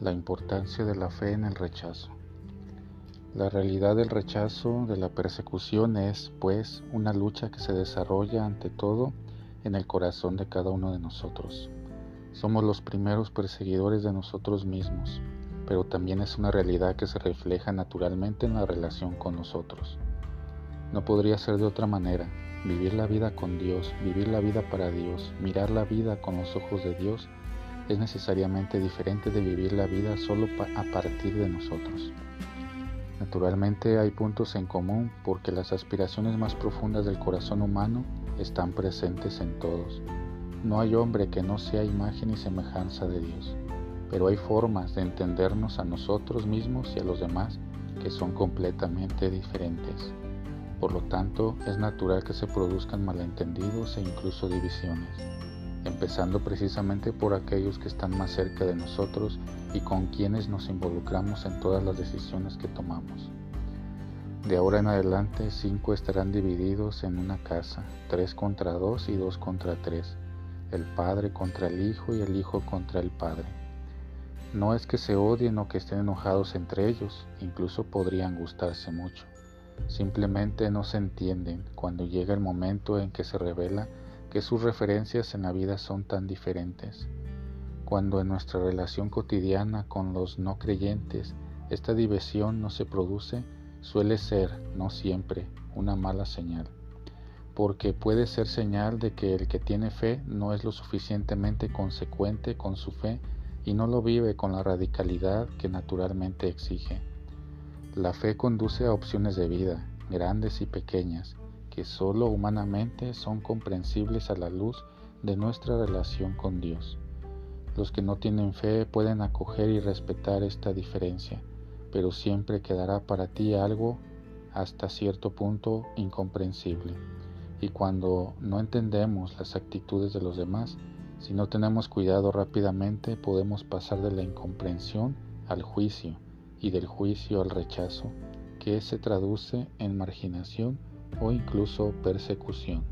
La importancia de la fe en el rechazo. La realidad del rechazo de la persecución es, pues, una lucha que se desarrolla ante todo en el corazón de cada uno de nosotros. Somos los primeros perseguidores de nosotros mismos, pero también es una realidad que se refleja naturalmente en la relación con nosotros. No podría ser de otra manera. Vivir la vida con Dios, vivir la vida para Dios, mirar la vida con los ojos de Dios, es necesariamente diferente de vivir la vida solo a partir de nosotros. Naturalmente hay puntos en común porque las aspiraciones más profundas del corazón humano están presentes en todos. No hay hombre que no sea imagen y semejanza de Dios, pero hay formas de entendernos a nosotros mismos y a los demás que son completamente diferentes. Por lo tanto, es natural que se produzcan malentendidos e incluso divisiones, empezando precisamente por aquellos que están más cerca de nosotros y con quienes nos involucramos en todas las decisiones que tomamos. De ahora en adelante, cinco estarán divididos en una casa, tres contra dos y dos contra tres, el padre contra el hijo y el hijo contra el padre. No es que se odien o que estén enojados entre ellos, incluso podrían gustarse mucho. Simplemente no se entienden cuando llega el momento en que se revela que sus referencias en la vida son tan diferentes. Cuando en nuestra relación cotidiana con los no creyentes esta división no se produce, suele ser, no siempre, una mala señal, porque puede ser señal de que el que tiene fe no es lo suficientemente consecuente con su fe y no lo vive con la radicalidad que naturalmente exige. La fe conduce a opciones de vida, grandes y pequeñas, que solo humanamente son comprensibles a la luz de nuestra relación con Dios. Los que no tienen fe pueden acoger y respetar esta diferencia, pero siempre quedará para ti algo hasta cierto punto incomprensible. Y cuando no entendemos las actitudes de los demás, si no tenemos cuidado rápidamente podemos pasar de la incomprensión al juicio y del juicio al rechazo, que se traduce en marginación o incluso persecución.